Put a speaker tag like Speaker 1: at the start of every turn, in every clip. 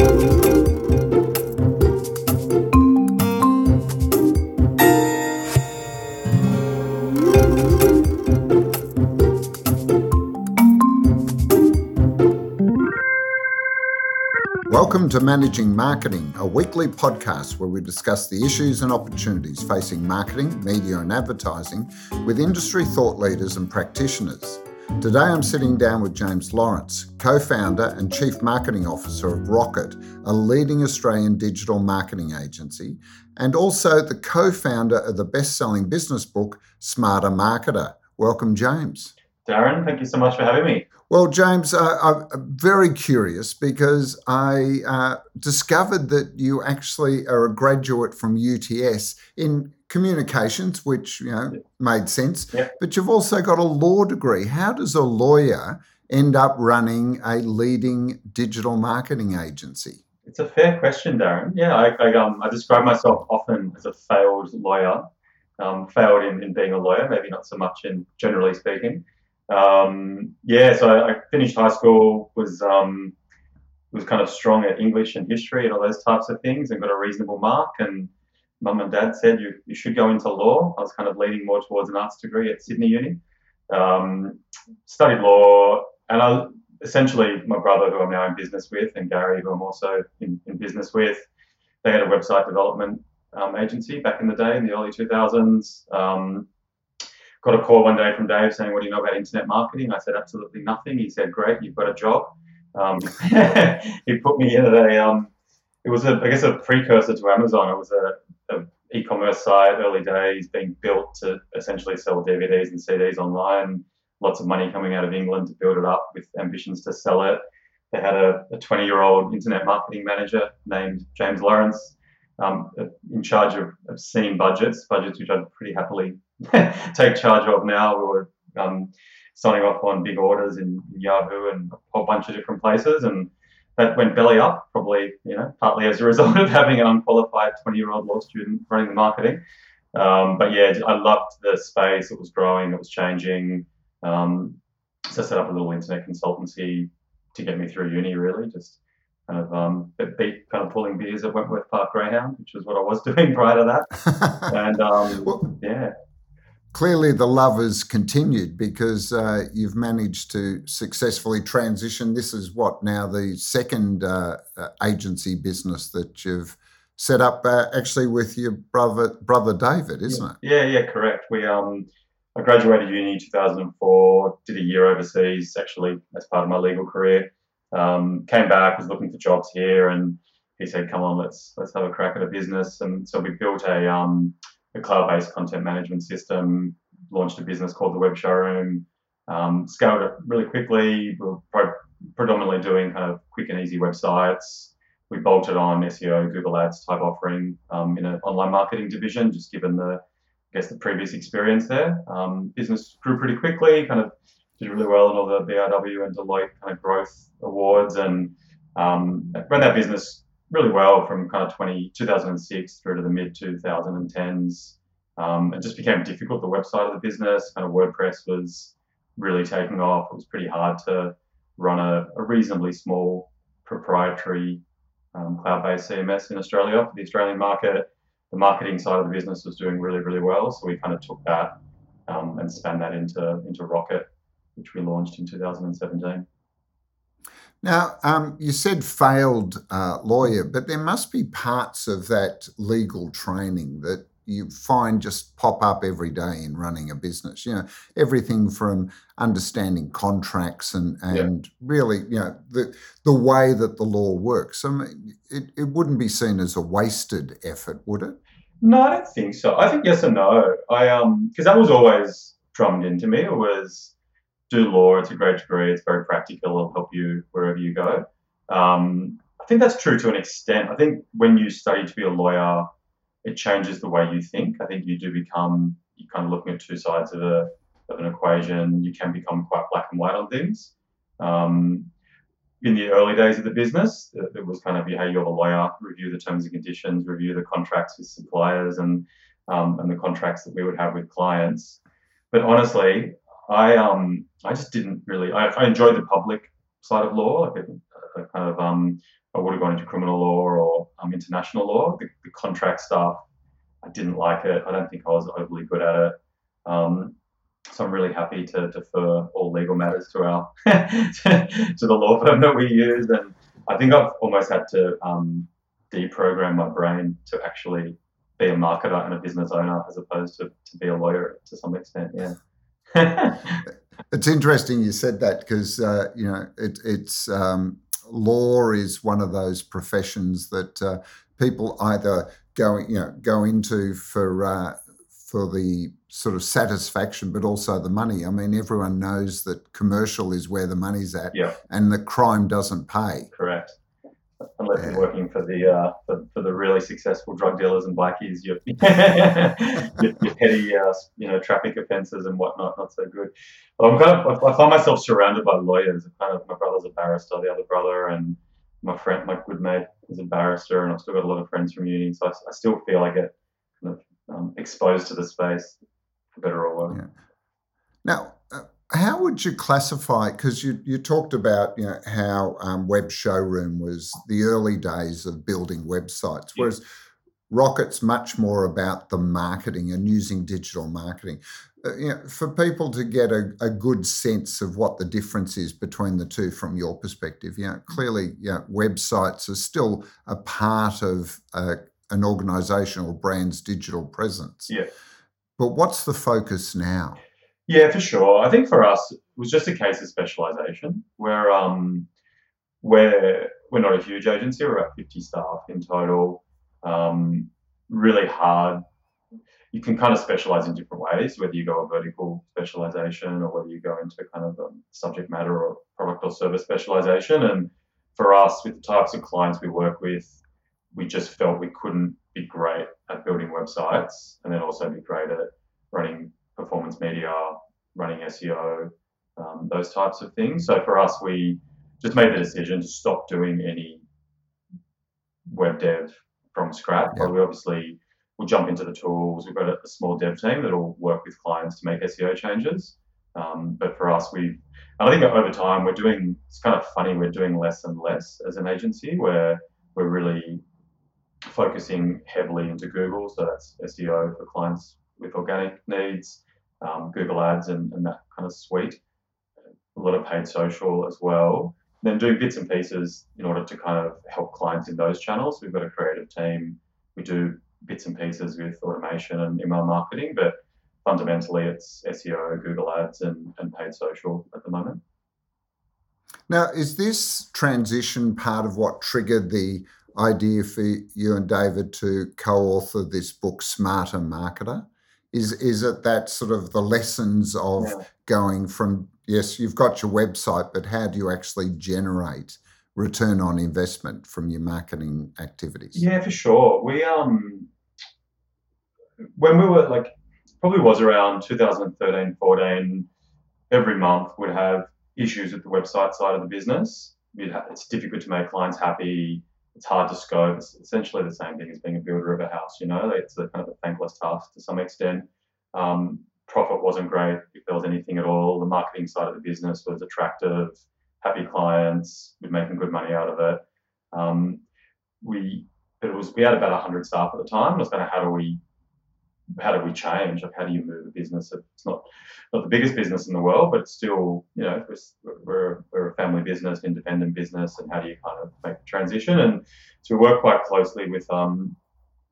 Speaker 1: Welcome to Managing Marketing, a weekly podcast where we discuss the issues and opportunities facing marketing, media, and advertising with industry thought leaders and practitioners. Today I'm sitting down with James Lawrence, co founder and chief marketing officer of Rocket, a leading Australian digital marketing agency, and also the co founder of the best selling business book, Smarter Marketer. Welcome, James.
Speaker 2: Darren, thank you so much for having me.
Speaker 1: Well, James, uh, I'm very curious because I uh, discovered that you actually are a graduate from UTS in communications, which you know made sense.
Speaker 2: Yeah.
Speaker 1: But you've also got a law degree. How does a lawyer end up running a leading digital marketing agency?
Speaker 2: It's a fair question, Darren. Yeah, I, I, um, I describe myself often as a failed lawyer. Um, failed in, in being a lawyer, maybe not so much in generally speaking. Um, yeah, so I, I, finished high school, was um, was kind of strong at English and history and all those types of things, and got a reasonable mark. And mum and dad said you you should go into law. I was kind of leaning more towards an arts degree at Sydney Uni. Um, studied law, and I essentially my brother, who I'm now in business with, and Gary, who I'm also in, in business with, they had a website development um, agency back in the day in the early 2000s. Um, got a call one day from Dave saying, "What do you know about internet marketing?" I said, "Absolutely nothing." He said, "Great, you've got a job." Um, he put me in at a. Um, it was a, I guess, a precursor to Amazon. It was a, a e-commerce site, early days, being built to essentially sell DVDs and CDs online. Lots of money coming out of England to build it up with ambitions to sell it. They had a 20 year old internet marketing manager named James Lawrence um, in charge of, seeing budgets, budgets which I'd pretty happily take charge of now. We were um, signing off on big orders in Yahoo and a whole bunch of different places, and that went belly up. Probably, you know, partly as a result of having an unqualified 20-year-old law student running the marketing. Um, but yeah, I loved the space. It was growing. It was changing. Um, so I set up a little internet consultancy to get me through uni. Really, just kind of um, beat kind of pulling beers at Wentworth Park Greyhound, which was what I was doing prior to that. and um, well, yeah
Speaker 1: clearly the love has continued because uh, you've managed to successfully transition. This is what now the second uh, uh agency business that you've set up, uh, actually with your brother brother David, isn't
Speaker 2: it? Yeah, yeah, correct. We um, I graduated uni 2004, did a year overseas actually as part of my legal career. Um, came back, was looking for jobs here, and he said, "Come on, let's let's have a crack at a business." And so we built a um, a cloud-based content management system, launched a business called the Web Showroom, um, scaled it really quickly. We were predominantly doing kind of quick and easy websites. We bolted on SEO, Google Ads type offering um, in an online marketing division, just given the, I guess, the previous experience there. Um, business grew pretty quickly, kind of did really well in all the BRW and Deloitte kind of growth awards, and um, ran that business really well from kind of 20, 2006 through to the mid 2010s. Um, it just became difficult. The website of the business, kind of WordPress was really taking off. It was pretty hard to run a, a reasonably small proprietary um, cloud-based CMS in Australia for the Australian market. The marketing side of the business was doing really, really well, so we kind of took that um, and span that into into Rocket, which we launched in 2017.
Speaker 1: Now, um, you said failed uh, lawyer, but there must be parts of that legal training that you find just pop up every day in running a business. You know, everything from understanding contracts and and yeah. really, you know, the the way that the law works. I mean, it, it wouldn't be seen as a wasted effort, would it?
Speaker 2: No, I don't think so. I think yes and no. I um because that was always drummed into me. It was do law. It's a great degree. It's very practical. It'll help you wherever you go. Um, I think that's true to an extent. I think when you study to be a lawyer, it changes the way you think. I think you do become you kind of looking at two sides of a of an equation. You can become quite black and white on things. Um, in the early days of the business, it was kind of hey, you're a lawyer, review the terms and conditions, review the contracts with suppliers and um, and the contracts that we would have with clients. But honestly, I um I just didn't really I, I enjoyed the public side of law. Like I, I kind of um I would have gone into criminal law or um, international law. The, the, contract stuff, I didn't like it. I don't think I was overly good at it. Um, so I'm really happy to defer all legal matters to our to, the law firm that we use, and I think I've almost had to um, deprogram my brain to actually be a marketer and a business owner as opposed to, to be a lawyer to some extent. Yeah.
Speaker 1: it's interesting you said that because uh, you know it, it's um, law is one of those professions that uh, people either go you know go into for uh, for the sort of satisfaction, but also the money. I mean, everyone knows that commercial is where the money's at,
Speaker 2: yeah.
Speaker 1: and the crime doesn't pay.
Speaker 2: Correct. Unless yeah. you're working for the uh, for, for, the really successful drug dealers and blackies, your, your, your petty uh, you know traffic offences and whatnot, not so good. But I'm kind of I find myself surrounded by lawyers. Kind of my brother's a barrister, the other brother, and my friend, my good mate, is a barrister, and I've still got a lot of friends from uni. So I, I still feel like I get kind of um, exposed to the space for better or worse. Yeah.
Speaker 1: Now, how would you classify? Because you you talked about you know how um, Web Showroom was the early days of building websites, whereas Rocket's much more about the marketing and using digital marketing. Uh, you know, for people to get a, a, good sense of what the difference is between the two from your perspective, you know, clearly, you know, websites are still a part of uh, an organisation or brand's digital presence.
Speaker 2: Yeah.
Speaker 1: But what's the focus now?
Speaker 2: Yeah, for sure. I think for us, it was just a case of specialisation. Where um, we're we're not a huge agency. We're about fifty staff in total. Um, really hard. You can kind of specialize in different ways, whether you go a vertical specialization or whether you go into kind of a subject matter or product or service specialization. And for us, with the types of clients we work with, we just felt we couldn't be great at building websites and then also be great at running performance media, running SEO, um, those types of things. So for us, we just made the decision to stop doing any web dev from scratch. But we obviously will jump into the tools. We've got a, small dev team that will work with clients to make SEO changes. Um, but for us, we, and I think over time we're doing. It's kind of funny. We're doing less and less as an agency, where we're really focusing heavily into Google. So that's SEO for clients with organic needs, um, Google Ads, and, and, that kind of suite. A lot of paid social as well. then doing bits and pieces in order to kind of help clients in those channels. We've got a creative team. We do bits and pieces with automation and email marketing, but fundamentally it's SEO, Google Ads, and, and paid social at the moment.
Speaker 1: Now, is this transition part of what triggered the idea for you and David to co-author this book, Smarter Marketer? Is is it that sort of the lessons of yeah. going from yes, you've got your website, but how do you actually generate return on investment from your marketing activities?
Speaker 2: Yeah, for sure. We um when we were like probably was around 2013, 14, every month would have issues with the website side of the business. it's difficult to make clients happy it's hard to scope. It's essentially the same thing as being a builder of a house. You know, it's a kind of a thankless task to some extent. Um, profit wasn't great if there was anything at all. The marketing side of the business was attractive, happy clients, we're making good money out of it. Um, we it was we had about 100 staff at the time. It was kind of how do we how do we change? Like, how do you move a business? It's not not the biggest business in the world, but it's still, you know, we're, we're, we're a family business, independent business, and how do you kind of make the transition? And so we work quite closely with um,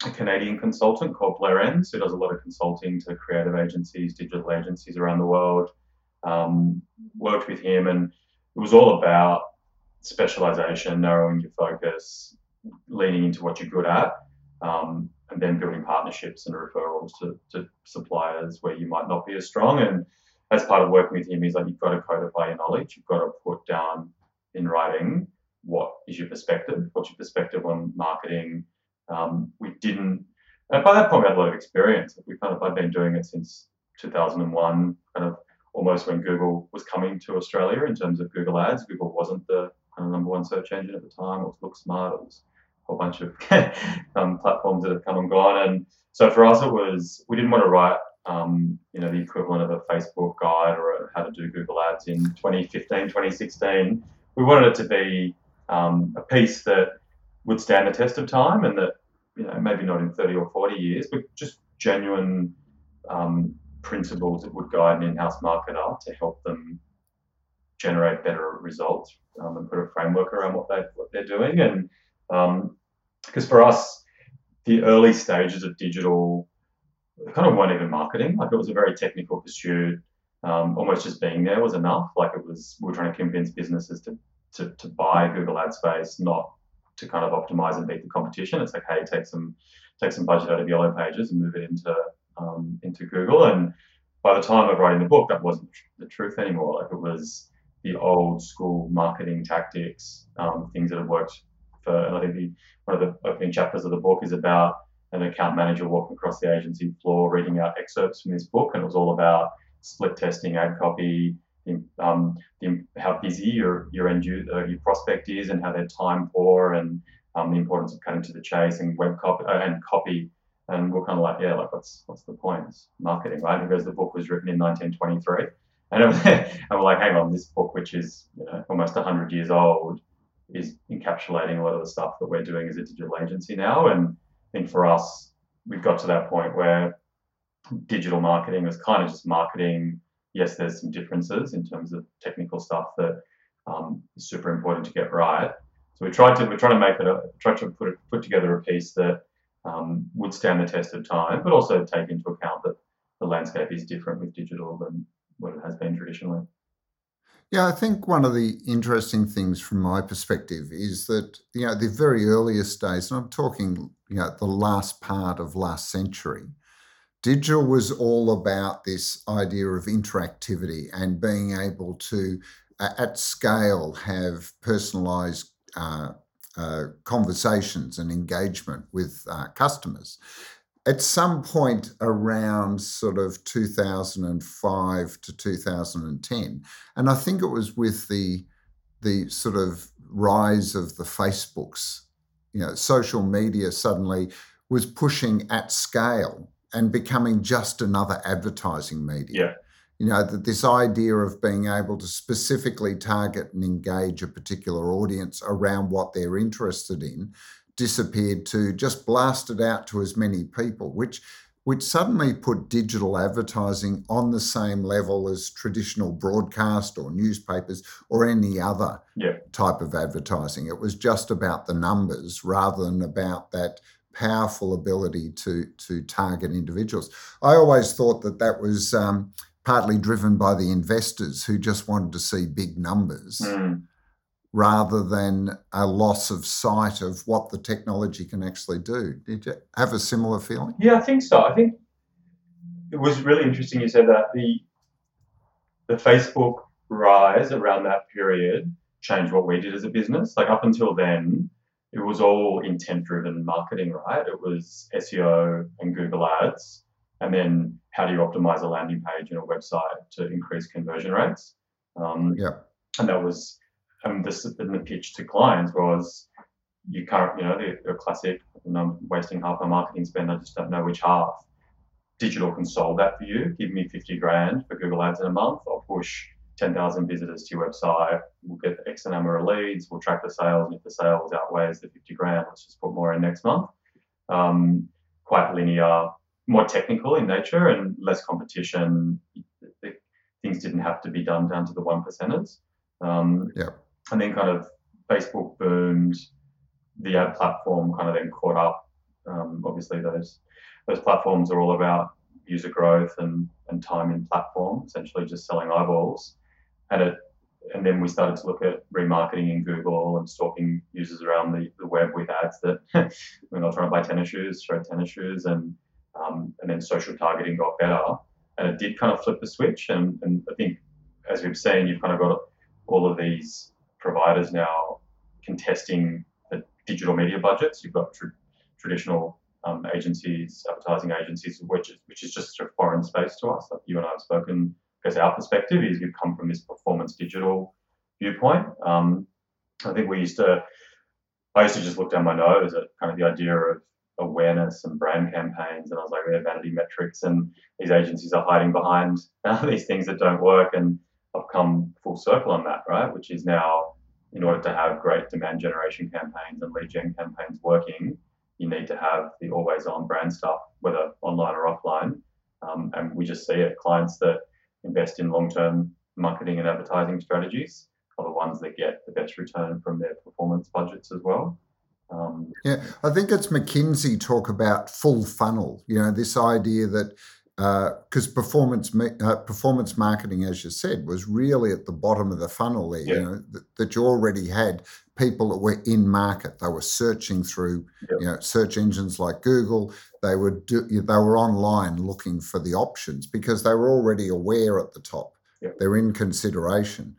Speaker 2: a Canadian consultant called Blair Enns, who does a lot of consulting to creative agencies, digital agencies around the world. Um, worked with him, and it was all about specialization, narrowing your focus, leaning into what you're good at. Um, and then building partnerships and referrals to, to suppliers where you might not be as strong. And as part of working with him, he's like, you've got to codify your knowledge. You've got to put down in writing what is your perspective, what's your perspective on marketing. Um, we didn't, and by that point, we had a lot of experience. We kind of, I'd been doing it since 2001, kind of almost when Google was coming to Australia in terms of Google Ads. Google wasn't the kind of number one search engine at the time. It was LookSmart. It was whole bunch of um, platforms that have come and gone. And so for us, it was we didn't want to write um, you know the equivalent of a Facebook guide or how to do Google Ads in 2015, 2016. We wanted it to be um, a piece that would stand the test of time, and that you know maybe not in 30 or 40 years, but just genuine um, principles that would guide an in-house marketer to help them generate better results um, and put a framework around what they what they're doing. And because for us, the early stages of digital kind of weren't even marketing. Like it was a very technical pursuit. Um, almost just being there was enough. Like it was, we were trying to convince businesses to, to, to buy Google Ad Space, not to kind of optimize and beat the competition. It's like, hey, take some take some budget out of Yellow Pages and move it into um, into Google. And by the time of writing the book, that wasn't the truth anymore. Like it was the old school marketing tactics, um, things that have worked for. And I think the, one of the opening chapters of the book is about an account manager walking across the agency floor, reading out excerpts from this book, and it was all about split testing ad copy, um, how busy your your end user, uh, your prospect is, and how they're time poor, and um, the importance of cutting to the chase and web copy uh, and copy. And we're kind of like, yeah, like what's what's the point? It's marketing, right? Because the book was written in 1923, and, and we're like, hang on, this book, which is you know, almost 100 years old, is encapsulating a lot of the stuff that we're doing as a digital agency now. And I think for us, we've got to that point where digital marketing is kind of just marketing. Yes, there's some differences in terms of technical stuff that um, is super important to get right. So we tried to we're trying to make it a try to put it, put together a piece that um, would stand the test of time, but also take into account that the landscape is different with digital than what it has been traditionally.
Speaker 1: Yeah, I think one of the interesting things from my perspective is that, you know, the very earliest days, and I'm talking, you know, the last part of last century, digital was all about this idea of interactivity and being able to, at scale, have personalized uh, uh, conversations and engagement with uh, customers at some point around sort of 2005 to 2010 and i think it was with the the sort of rise of the facebooks you know social media suddenly was pushing at scale and becoming just another advertising media
Speaker 2: yeah.
Speaker 1: You know that this idea of being able to specifically target and engage a particular audience around what they're interested in disappeared to just blast it out to as many people, which which suddenly put digital advertising on the same level as traditional broadcast or newspapers or any other
Speaker 2: yeah.
Speaker 1: type of advertising. It was just about the numbers rather than about that powerful ability to to target individuals. I always thought that that was um, partly driven by the investors who just wanted to see big numbers.
Speaker 2: Mm
Speaker 1: rather than a loss of sight of what the technology can actually do. Did you have a similar feeling?
Speaker 2: Yeah, I think so. I think it was really interesting you said that the the Facebook rise around that period changed what we did as a business. Like up until then, it was all intent driven marketing, right? It was SEO and Google Ads. And then how do you optimize a landing page and a website to increase conversion rates? Um,
Speaker 1: yeah.
Speaker 2: And that was and this and the pitch to clients was you can't you know the, the classic I'm wasting half my marketing spend I just don't know which half. Digital can solve that for you. Give me 50 grand for Google ads in a month I'll push 10,000 visitors to your website. We'll get the X number of leads we'll track the sales and if the sales outweighs the 50 grand let's just put more in next month. Um, quite linear more technical in nature and less competition. Things didn't have to be done down to the one percenters. Um,
Speaker 1: yeah
Speaker 2: and then kind of Facebook boomed, the ad platform kind of then caught up. Um, obviously, those those platforms are all about user growth and, and time in platform, essentially just selling eyeballs. And it and then we started to look at remarketing in Google and stalking users around the, the web with ads that we're not trying to buy tennis shoes, show tennis shoes, and um, and then social targeting got better, and it did kind of flip the switch. And, and I think as we've seen, you've kind of got all of these providers now contesting the digital media budgets. You've got tr- traditional um, agencies, advertising agencies, which is, which is just a foreign space to us. Like you and I have spoken, because our perspective is you've come from this performance digital viewpoint. Um, I think we used to, I used to just look down my nose at kind of the idea of awareness and brand campaigns, and I was like, yeah, vanity metrics, and these agencies are hiding behind these things that don't work. And I've come full circle on that, right? Which is now in order to have great demand generation campaigns and lead gen campaigns working, you need to have the always on brand stuff, whether online or offline. Um, and we just see it clients that invest in long term marketing and advertising strategies are the ones that get the best return from their performance budgets as well.
Speaker 1: Um, yeah, I think it's McKinsey talk about full funnel. You know, this idea that because uh, performance uh, performance marketing, as you said, was really at the bottom of the funnel there. Yeah. You know that, that, you already had people that were in market. They were searching through yeah. you know search engines like Google. They were do, they were online looking for the options because they were already aware at the top. Yeah. They're in consideration,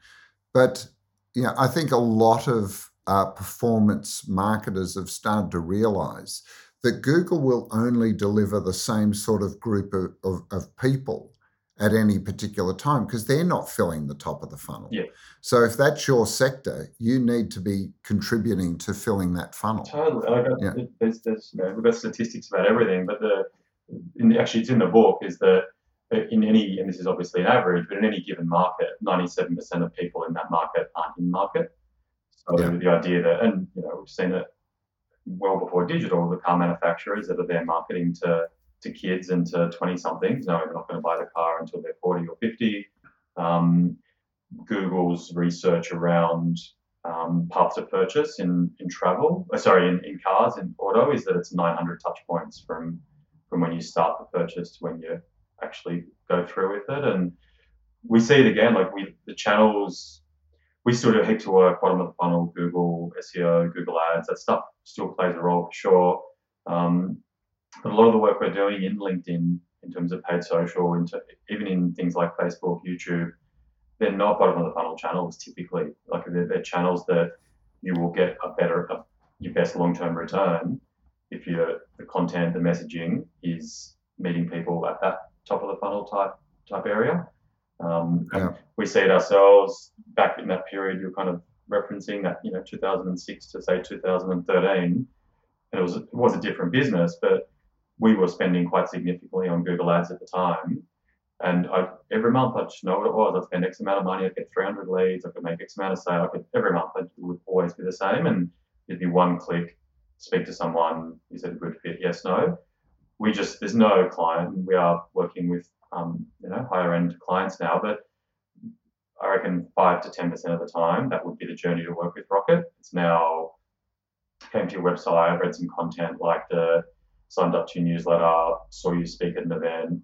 Speaker 1: but you know I think a lot of uh, performance marketers have started to realize that Google will only deliver the same sort of group of, of, of people at any particular time because they're not filling the top of the funnel.
Speaker 2: Yeah.
Speaker 1: So if that's your sector, you need to be contributing to filling that funnel.
Speaker 2: Totally. Like uh, yeah. there's, there's, you know, we've got statistics about everything, but the, in the, actually it's in the book is that uh, in any, and this is obviously an average, but in any given market, 97% of people in that market aren't in market. So yeah. the idea that, and you know, we've seen it well before digital, the car manufacturers that are there marketing to, to kids and to 20 somethings knowing they're not going to buy the car until they're 40 or 50. Um, Google's research around um, paths of purchase in, in travel, uh, sorry, in, in cars, in auto, is that it's 900 touch points from, from when you start the purchase to when you actually go through with it. And we see it again, like we, the channels we still do a heap of work, bottom of the funnel, Google SEO, Google Ads. That stuff still plays a role for sure. Um, but a lot of the work we're doing in LinkedIn, in terms of paid social, into, even in things like Facebook, YouTube, they're not bottom of the funnel channels typically. Like they're, they're channels that you will get a better, a, your best long term return if your the content, the messaging is meeting people at that top of the funnel type type area. Um, yeah. We see it ourselves back in that period you're kind of referencing that you know 2006 to say 2013, and it was it was a different business, but we were spending quite significantly on Google Ads at the time. And I, every month I just know what it was. I'd spend X amount of money, I'd get 300 leads, I could make X amount of sales. I could, every month it would always be the same. And it'd be one click, speak to someone, is it a good fit? Yes, no. We just, there's no client. We are working with um, you know, higher end clients now, but I reckon five to ten percent of the time that would be the journey to work with Rocket. It's now came to your website, read some content, like the signed up to your newsletter, saw you speak at an event,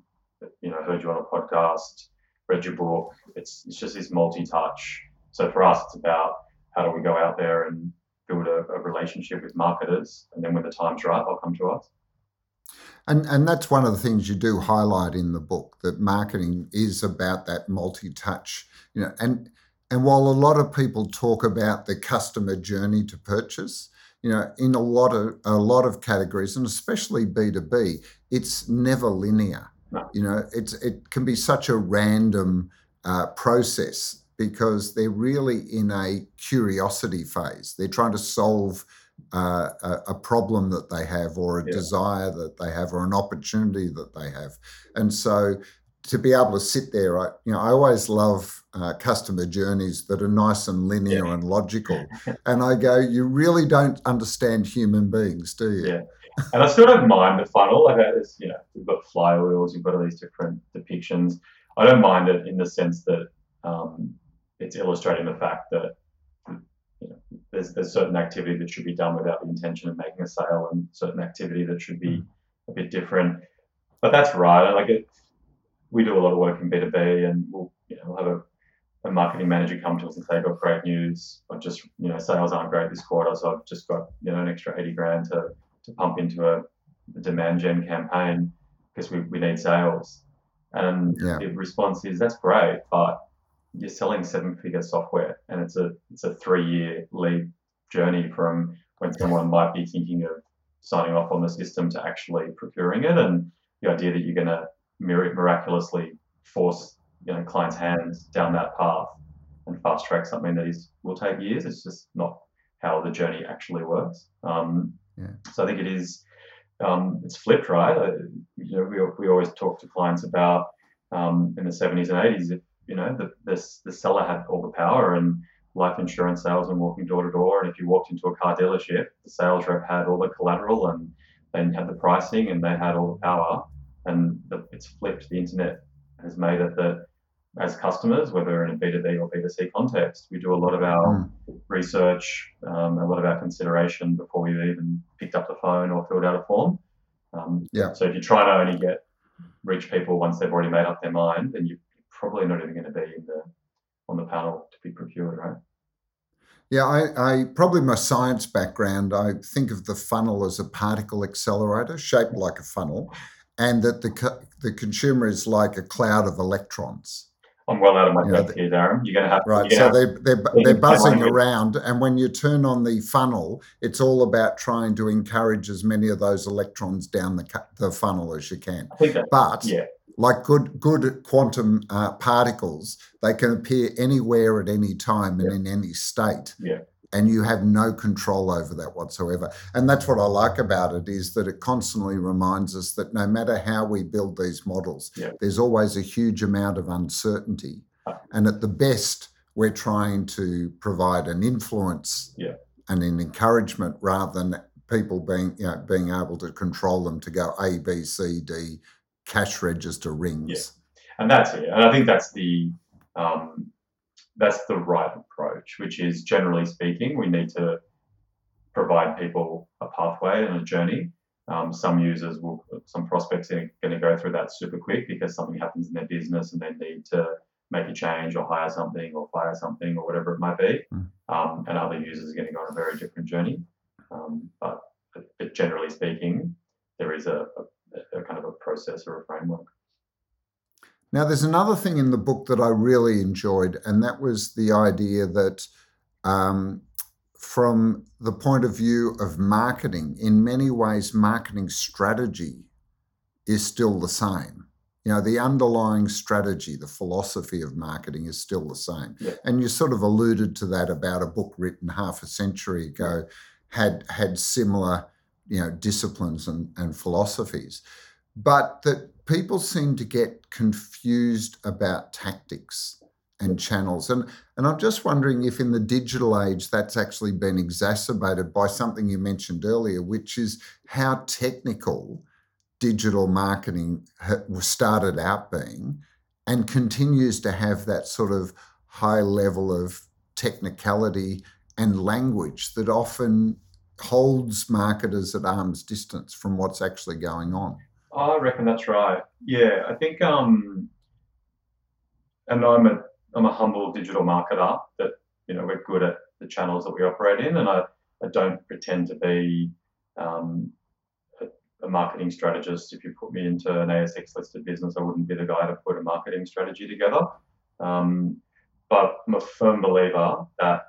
Speaker 2: you know, heard you on a podcast, read your book. It's it's just this multi-touch. So for us, it's about how do we go out there and build a, a relationship with marketers, and then when the time's right, they'll come to us.
Speaker 1: And and that's one of the things you do highlight in the book that marketing is about that multi-touch, you know, and and while a lot of people talk about the customer journey to purchase, you know, in a lot of a lot of categories, and especially B two B, it's never linear. No. You know, it's it can be such a random uh, process because they're really in a curiosity phase. They're trying to solve uh, a, a, problem that they have or a yeah. desire that they have or an opportunity that they have. And so to be able to sit there, I, you know, I always love uh, customer journeys that are nice and linear yeah. and logical. and I go, you really don't understand human beings, do you?
Speaker 2: Yeah. And I still don't mind the funnel. Like, it's, you know, we've got flywheels, you've got all these different depictions. I don't mind it in the sense that um, it's illustrating the fact that you know, there's there's certain activity that should be done without the intention of making a sale, and certain activity that should be hmm. a bit different. But that's right. Like it, we do a lot of work in B two B, and we'll you know we'll have a, a marketing manager come to us and say, "I've got great news. I've just you know sales aren't great this quarter, so I've just got you know an extra eighty grand to to pump into a, a demand gen campaign because we, we need sales." And yeah. the response is, "That's great, but you're selling seven figure software and it's a it's a three year lead journey from when someone might be thinking of signing off on the system to actually procuring it. And the idea that you're going to miraculously force you know clients hands down that path and fast track something that is will take years it's just not how the journey actually works. Um, yeah. so i think it is um, it's flipped right? Uh, you know we, we always talk to clients about um, in the 70s and 80s if you know, the, the, the seller had all the power and life insurance sales and walking door to door. And if you walked into a car dealership, the sales rep had all the collateral and then had the pricing and they had all the power. And the, it's flipped. The internet has made it that as customers, whether in a B2B or B2C context, we do a lot of our mm. research, um, a lot of our consideration before we've even picked up the phone or filled out a form. Um, yeah. So if you try to only get reach people once they've already made up their mind, then you're probably not even going to be in the on the panel to be procured, right?
Speaker 1: Yeah, I, I, probably my science background, I think of the funnel as a particle accelerator shaped like a funnel, and that the the consumer is like a cloud of electrons.
Speaker 2: I'm well out of my depth here, Darren. You're going to have
Speaker 1: right. So they they're, they're buzzing around, and when you turn on the funnel, it's all about trying to encourage as many of those electrons down the the funnel as you can. but yeah. Like good good quantum uh, particles, they can appear anywhere at any time and yeah. in any state.
Speaker 2: Yeah
Speaker 1: and you have no control over that whatsoever. And that's what I like about it is that it constantly reminds us that no matter how we build these models,
Speaker 2: yeah.
Speaker 1: there's always a huge amount of uncertainty. And at the best, we're trying to provide an influence and an encouragement rather than people being you know, being able to control them to go A, B, C, D, cash register rings.
Speaker 2: Yeah. And that's it. And I think that's the um, that's the right approach, which is generally speaking, we need to provide people a pathway and a journey. Um, some users will, some prospects are going to go through that super quick because something happens in their business and they need to make a change or hire something or fire something or whatever it might be. Mm. Um, and other users are going to go on a very different journey. Um, but, but, generally speaking, there is a, a, a kind of a process or a framework.
Speaker 1: Now, there's another thing in the book that I really enjoyed, and that was the idea that um, from the point of view of marketing, in many ways, marketing strategy is still the same. You know, the underlying strategy, the philosophy of marketing is still the same.
Speaker 2: Yeah.
Speaker 1: And you sort of alluded to that about a book written half a century ago had had similar, you know, disciplines and, and philosophies. But that people seem to get confused about tactics and channels. And, and I'm just wondering if in the digital age that's actually been exacerbated by something you mentioned earlier, which is how technical digital marketing started out being and continues to have that sort of high level of technicality and language that often holds marketers at arm's distance from what's actually going on.
Speaker 2: I reckon that's right. Yeah, I think, um, and I'm a I'm a humble digital marketer that you know we're good at the channels that we operate in, and I, I don't pretend to be um, a, a, marketing strategist. If you put me into an ASX listed business, I wouldn't be the guy to put a marketing strategy together. Um, but I'm a firm believer that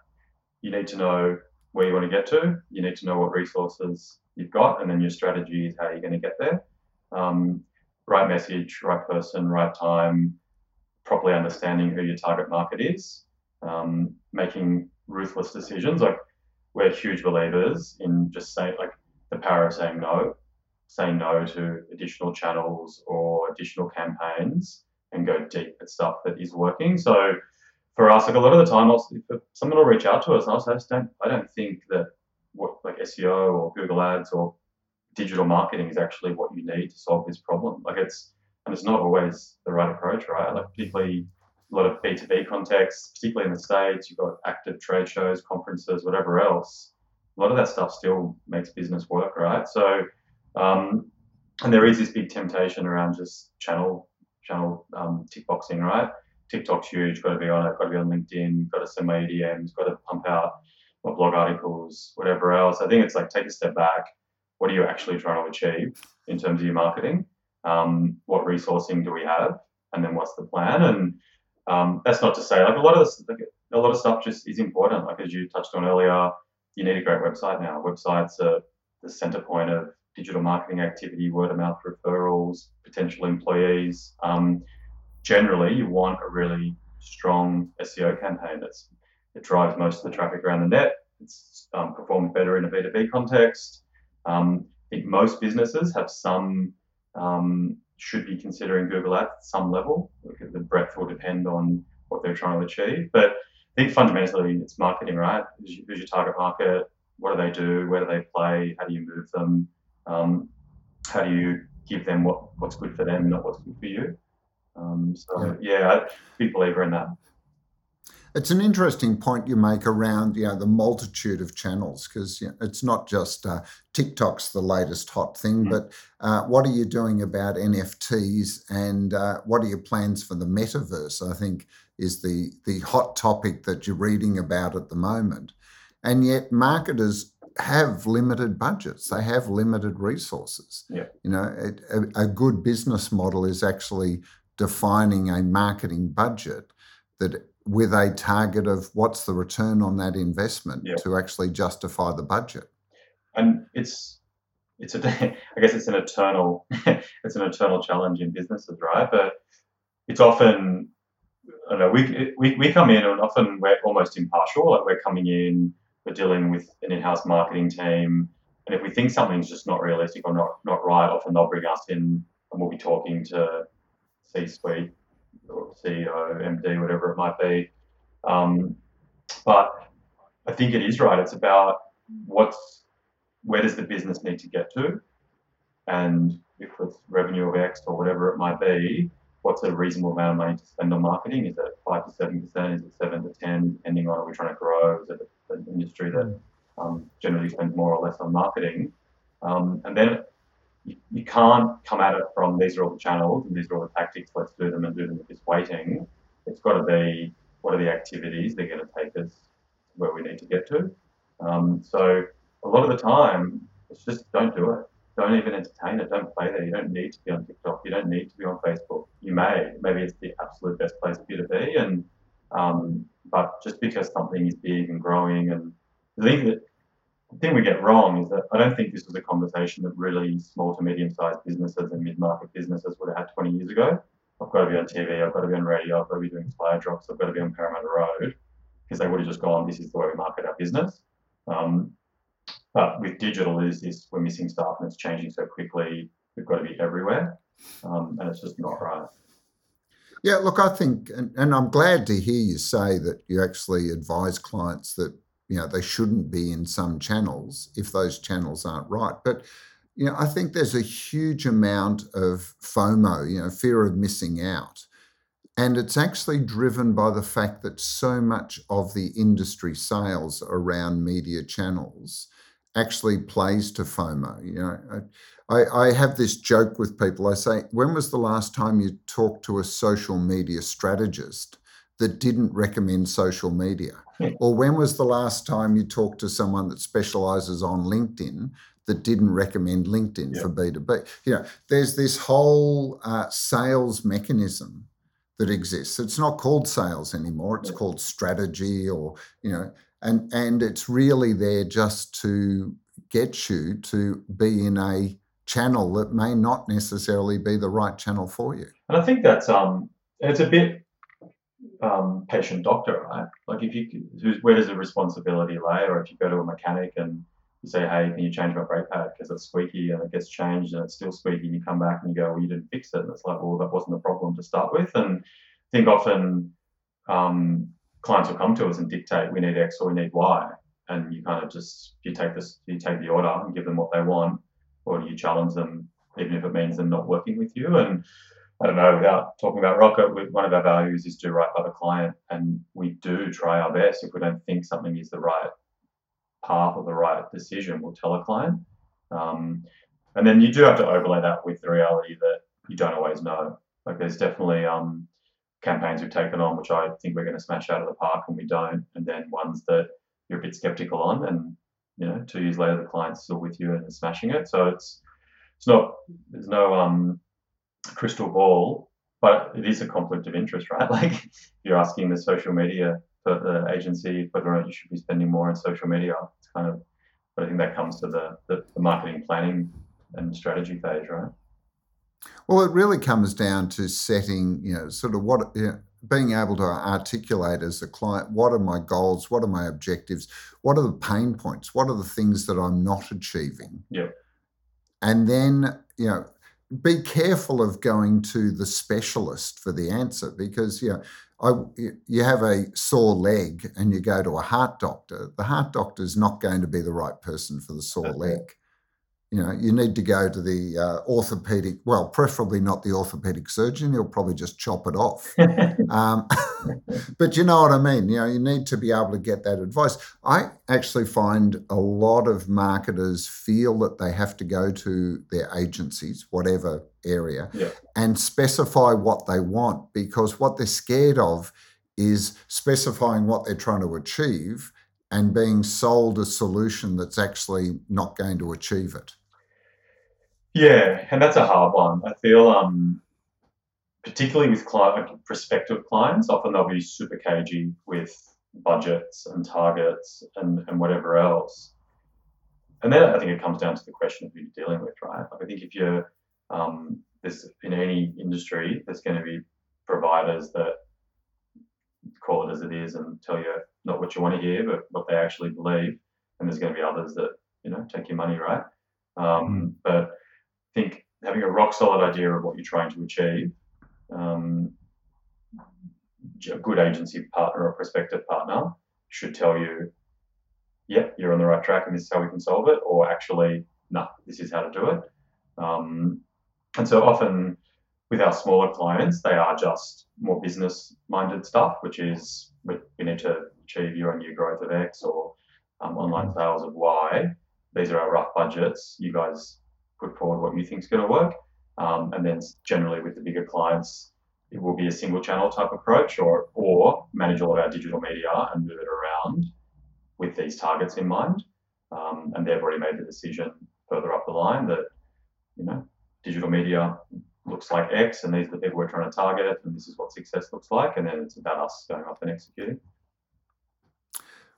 Speaker 2: you need to know where you want to get to. You need to know what resources you've got, and then your strategy is how you're going to get there um, right message, right person, right time, properly understanding who your target market is, um, making ruthless decisions. Like we're huge believers in just saying like the power of saying no, saying no to additional channels or additional campaigns and go deep at stuff that is working. So for us, like a lot of the time, I'll, if someone will reach out to us and I'll say, I don't, I don't think that what like SEO or Google Ads or digital marketing is actually what you need to solve this problem. Like it's, and it's not always the right approach, right? Like particularly a lot of B2B contexts, particularly in the States, you've got active trade shows, conferences, whatever else. A lot of that stuff still makes business work, right? So, um, and there is this big temptation around just channel, channel um, tick boxing, right? TikTok's huge, got to be on it, got to be on LinkedIn, got to send my EDMs, got to pump out my blog articles, whatever else. I think it's like take a step back, what are you actually trying to achieve in terms of your marketing? Um, what resourcing do we have? And then what's the plan? And um, that's not to say like a lot of this, like, a lot of stuff just is important. Like as you touched on earlier, you need a great website now. Websites are the center point of digital marketing activity, word of mouth referrals, potential employees. Um, generally, you want a really strong SEO campaign that's it drives most of the traffic around the net. It's um, performs better in a B2B context. Um, I think most businesses have some um, should be considering Google Ads at some level. The breadth will depend on what they're trying to achieve. But I think fundamentally it's marketing, right? Who's, who's your target market? What do they do? Where do they play? How do you move them? Um, how do you give them what, what's good for them, not what's good for you? Um, so yeah, yeah big believer in that.
Speaker 1: It's an interesting point you make around you know the multitude of channels because you know, it's not just uh, TikTok's the latest hot thing, mm. but uh, what are you doing about NFTs and uh, what are your plans for the metaverse? I think is the the hot topic that you're reading about at the moment, and yet marketers have limited budgets. They have limited resources.
Speaker 2: Yeah.
Speaker 1: You know, a, a good business model is actually defining a marketing budget that with a target of what's the return on that investment
Speaker 2: yep.
Speaker 1: to actually justify the budget.
Speaker 2: And it's it's a I guess it's an eternal it's an eternal challenge in businesses, right? But it's often I don't know we, we we come in and often we're almost impartial. Like we're coming in, we're dealing with an in-house marketing team, and if we think something's just not realistic or not not right, often they'll bring us in and we'll be talking to C-suite or CEO, MD, whatever it might be. Um, but I think it is right. It's about what's where does the business need to get to, and if it's revenue of X or whatever it might be, what's a reasonable amount of money to spend on marketing? Is it five to seven percent? Is it seven to ten? Depending on are we trying to grow? Is it an industry that um, generally spends more or less on marketing? Um, and then you, you can't come at it from these are all the channels and these are all the tactics, let's do them and do them with this. It's got to be what are the activities they're going to take us where we need to get to. Um, so a lot of the time, it's just don't do it. Don't even entertain it. Don't play there. You don't need to be on TikTok. You don't need to be on Facebook. You may. Maybe it's the absolute best place for you to be. And um, but just because something is big and growing, and I think that the thing we get wrong is that I don't think this was a conversation that really small to medium sized businesses and mid market businesses would have had 20 years ago. I've got to be on TV, I've got to be on radio, I've got to be doing flyer drops, I've got to be on Parramatta Road, because they would have just gone, this is the way we market our business. Um, but with digital, is this we're missing stuff and it's changing so quickly, we've got to be everywhere, um, and it's just not right.
Speaker 1: Yeah, look, I think, and, and I'm glad to hear you say that you actually advise clients that you know they shouldn't be in some channels if those channels aren't right but you know i think there's a huge amount of fomo you know fear of missing out and it's actually driven by the fact that so much of the industry sales around media channels actually plays to FOMO. You know, I, I have this joke with people. I say, when was the last time you talked to a social media strategist that didn't recommend social media? Or when was the last time you talked to someone that specializes on LinkedIn that didn't recommend LinkedIn yeah. for B2B? You know, there's this whole uh, sales mechanism that exists. It's not called sales anymore. It's yeah. called strategy or, you know, and and it's really there just to get you to be in a channel that may not necessarily be the right channel for you.
Speaker 2: And I think that's um it's a bit um, patient doctor, right? Like if you, where does the responsibility lay? Or if you go to a mechanic and you say, hey, can you change my brake pad because it's squeaky and it gets changed and it's still squeaky, and you come back and you go, well, you didn't fix it, and it's like, well, that wasn't the problem to start with. And I think often um, clients will come to us and dictate, we need X or we need Y, and you kind of just you take this, you take the order and give them what they want, or do you challenge them, even if it means them not working with you and I don't know, without talking about Rocket, we, one of our values is do right by the client, and we do try our best. If we don't think something is the right path or the right decision, we'll tell a client. Um, and then you do have to overlay that with the reality that you don't always know. Like there's definitely um, campaigns we've taken on which I think we're going to smash out of the park, and we don't. And then ones that you're a bit skeptical on, and you know, two years later the client's still with you and is smashing it. So it's it's not there's no um crystal ball, but it is a conflict of interest, right? Like you're asking the social media for the agency whether or not you should be spending more on social media. It's kind of, but I think that comes to the, the, the marketing planning and strategy phase, right?
Speaker 1: Well, it really comes down to setting, you know, sort of what, you know, being able to articulate as a client what are my goals, what are my objectives, what are the pain points, what are the things that I'm not achieving.
Speaker 2: Yeah.
Speaker 1: And then, you know, be careful of going to the specialist for the answer because you know I, you have a sore leg and you go to a heart doctor, the heart doctor is not going to be the right person for the sore leg. You know, you need to go to the uh, orthopedic, well, preferably not the orthopedic surgeon. He'll probably just chop it off. um, but you know what I mean? You know, you need to be able to get that advice. I actually find a lot of marketers feel that they have to go to their agencies, whatever area,
Speaker 2: yeah.
Speaker 1: and specify what they want because what they're scared of is specifying what they're trying to achieve and being sold a solution that's actually not going to achieve it.
Speaker 2: Yeah, and that's a hard one. I feel, um, particularly with client, prospective clients, often they'll be super cagey with budgets and targets and, and whatever else. And then I think it comes down to the question of who you're dealing with, right? Like I think if you're um, this in any industry, there's going to be providers that call it as it is and tell you not what you want to hear, but what they actually believe. And there's going to be others that you know take your money, right? Um, mm. But I think having a rock solid idea of what you're trying to achieve, um, a good agency partner or prospective partner should tell you, yeah, you're on the right track, and this is how we can solve it, or actually, no, nah, this is how to do it. Um, and so often with our smaller clients, they are just more business minded stuff, which is we, we need to achieve year on year growth of X or um, online sales of Y. These are our rough budgets. You guys put forward what you think is going to work. Um, and then generally with the bigger clients, it will be a single channel type approach or, or manage all of our digital media and move it around with these targets in mind. Um, and they've already made the decision further up the line that, you know, digital media looks like X, and these are the people we're trying to target, and this is what success looks like, and then it's about us going off and executing.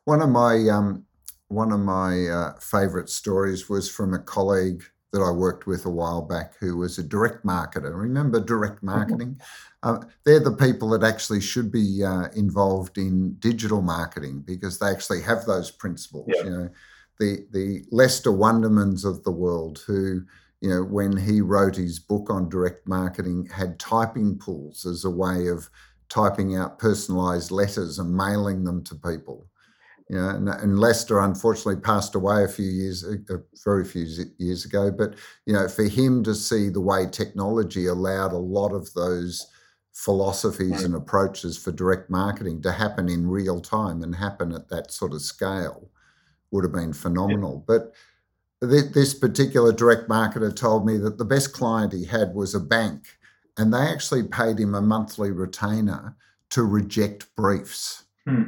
Speaker 1: One of my um, one of my uh, favourite stories was from a colleague that I worked with a while back who was a direct marketer. Remember direct mm-hmm. marketing? Uh, they're the people that actually should be uh, involved in digital marketing because they actually have those principles.
Speaker 2: Yeah.
Speaker 1: You know, the the Lester Wundermans of the world who you know, when he wrote his book on direct marketing, had typing pools as a way of typing out personalized letters and mailing them to people. You know, and, and Lester unfortunately passed away a few years, a very few years ago. But you know, for him to see the way technology allowed a lot of those philosophies and approaches for direct marketing to happen in real time and happen at that sort of scale would have been phenomenal. But this particular direct marketer told me that the best client he had was a bank, and they actually paid him a monthly retainer to reject briefs.
Speaker 2: Hmm.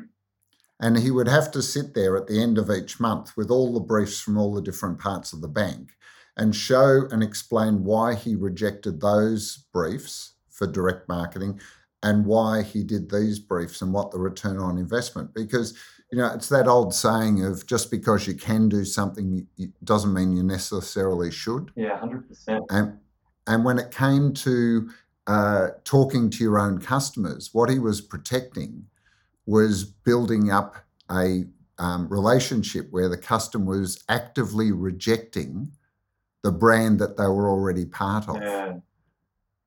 Speaker 1: And he would have to sit there at the end of each month with all the briefs from all the different parts of the bank and show and explain why he rejected those briefs for direct marketing and why he did these briefs and what the return on investment. Because you know, it's that old saying of just because you can do something doesn't mean you necessarily should.
Speaker 2: Yeah, hundred percent.
Speaker 1: And and when it came to uh, talking to your own customers, what he was protecting was building up a um, relationship where the customer was actively rejecting the brand that they were already part of.
Speaker 2: Yeah.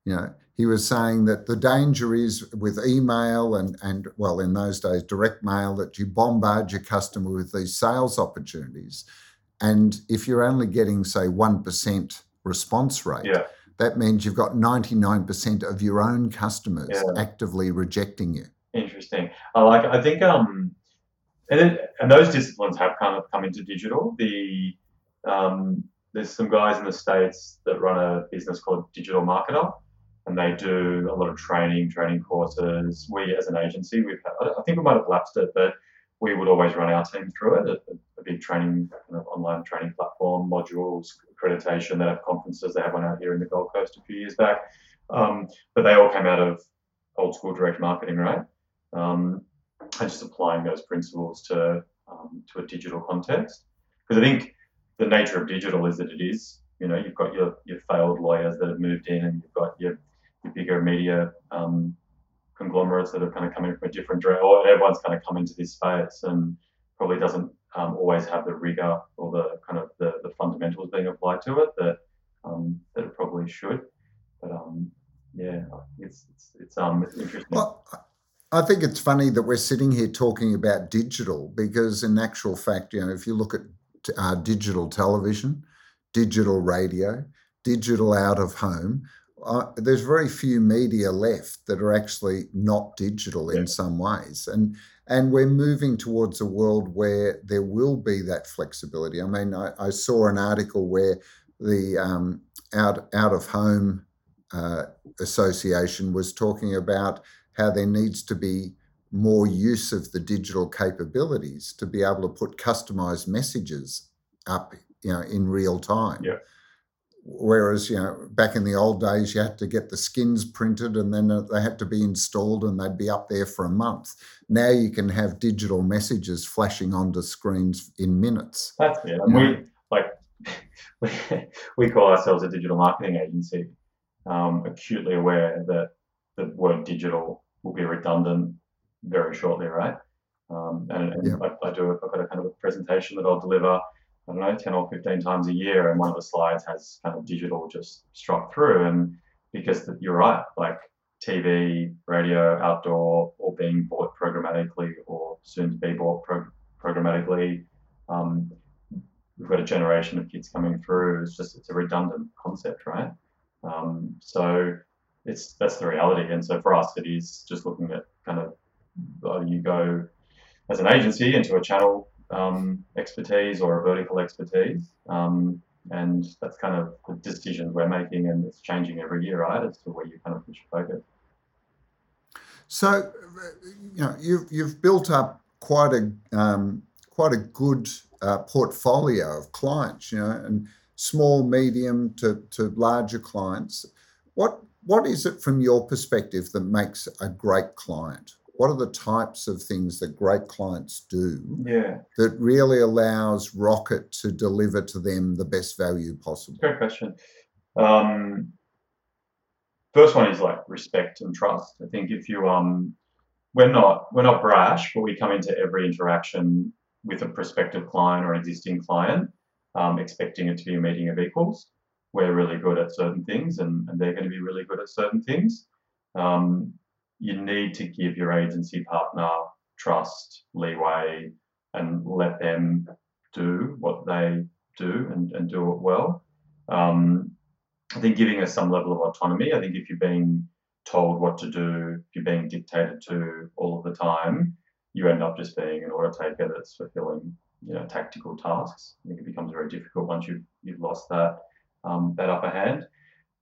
Speaker 1: You know, he was saying that the danger is with email and, and well, in those days, direct mail, that you bombard your customer with these sales opportunities. And if you're only getting, say, 1% response rate,
Speaker 2: yeah.
Speaker 1: that means you've got 99% of your own customers
Speaker 2: yeah.
Speaker 1: actively rejecting you.
Speaker 2: Interesting. I like, I think, um, and, and those disciplines have kind of come into digital. The, um, there's some guys in the States that run a business called Digital Marketer and they do a lot of training, training courses. We, as an agency, we've I think we might have lapsed it, but we would always run our team through it. A, a big training, kind of online training platform, modules, accreditation. They have conferences. They have one out here in the Gold Coast a few years back, um, but they all came out of old school direct marketing, right? Um, and just applying those principles to um, to a digital context. Because I think the nature of digital is that it is, you know, you've got your your failed lawyers that have moved in, and you've got your bigger media um, conglomerates that have kind of come in from a different direction, or everyone's kind of come into this space and probably doesn't um, always have the rigor or the kind of the, the fundamentals being applied to it that um, that it probably should. But um, yeah, it's it's it's um it's interesting.
Speaker 1: Well, I think it's funny that we're sitting here talking about digital because, in actual fact, you know, if you look at uh, digital television, digital radio, digital out of home, uh, there's very few media left that are actually not digital in some ways, and and we're moving towards a world where there will be that flexibility. I mean, I, I saw an article where the um, out out of home uh, association was talking about how there needs to be more use of the digital capabilities to be able to put customized messages up, you know, in real time.
Speaker 2: Yeah.
Speaker 1: Whereas, you know, back in the old days, you had to get the skins printed and then uh, they had to be installed and they'd be up there for a month. Now you can have digital messages flashing onto screens in minutes.
Speaker 2: That's it. And we like we, we call ourselves a digital marketing agency, um, acutely aware that the word digital will be redundant very shortly, right? Um, and, and I, I, do. I've got a kind of a presentation that I'll deliver I don't know, 10 or 15 times a year. And one of the slides has kind of digital just struck through. And because the, you're right, like TV, radio, outdoor, or being bought programmatically or soon to be bought pro- programmatically. Um, we've got a generation of kids coming through. It's just, it's a redundant concept, right? Um, so it's, that's the reality. And so for us, it is just looking at kind of, uh, you go as an agency into a channel um, expertise or a vertical expertise. Um, and that's kind of the decisions we're making, and it's changing every year, right, as to where you kind of push your focus.
Speaker 1: So, you know, you've you've built up quite a um, quite a good uh, portfolio of clients, you know, and small, medium to, to larger clients. What what is it from your perspective that makes a great client? what are the types of things that great clients do
Speaker 2: yeah.
Speaker 1: that really allows Rocket to deliver to them the best value possible?
Speaker 2: Great question. Um, first one is like respect and trust. I think if you um, we're not we're not brash, but we come into every interaction with a prospective client or existing client, um, expecting it to be a meeting of equals. We're really good at certain things, and, and they're going to be really good at certain things. Um, you need to give your agency partner trust, leeway, and let them do what they do and, and do it well. Um, I think giving us some level of autonomy. I think if you're being told what to do, if you're being dictated to all of the time, you end up just being an order taker that's fulfilling, you know, tactical tasks. I think it becomes very difficult once you've you've lost that um, that upper hand.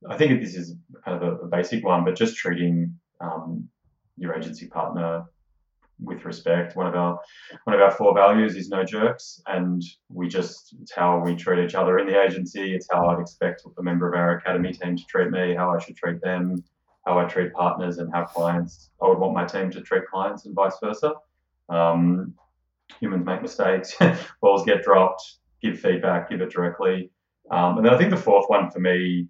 Speaker 2: I think this is kind of a, a basic one, but just treating um, your agency partner with respect. One of our one of our four values is no jerks, and we just it's how we treat each other in the agency. It's how I'd expect a member of our academy team to treat me, how I should treat them, how I treat partners, and how clients I would want my team to treat clients, and vice versa. Um, humans make mistakes, balls get dropped. Give feedback, give it directly. Um, and then I think the fourth one for me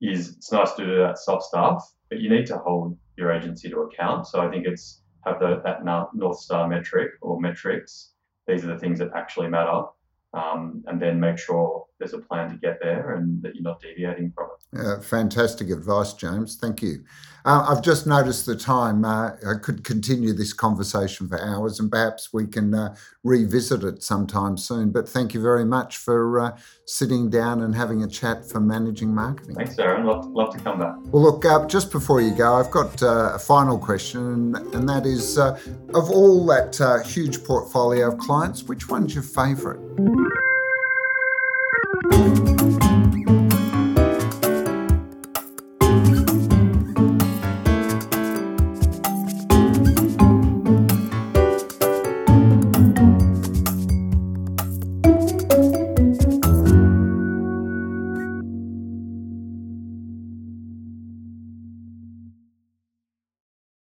Speaker 2: is it's nice to do that soft stuff, but you need to hold your agency to account. So I think it's have the, that North Star metric or metrics. These are the things that actually matter. Um, and then make sure there's a plan to get there and that you're not deviating from it.
Speaker 1: Yeah, fantastic advice, James. Thank you. Uh, I've just noticed the time. Uh, I could continue this conversation for hours and perhaps we can uh, revisit it sometime soon. But thank you very much for uh, sitting down and having a chat for managing marketing.
Speaker 2: Thanks, Aaron. Love, love to come back.
Speaker 1: Well, look, uh, just before you go, I've got uh, a final question, and that is of all that huge portfolio of clients, which one's your favourite?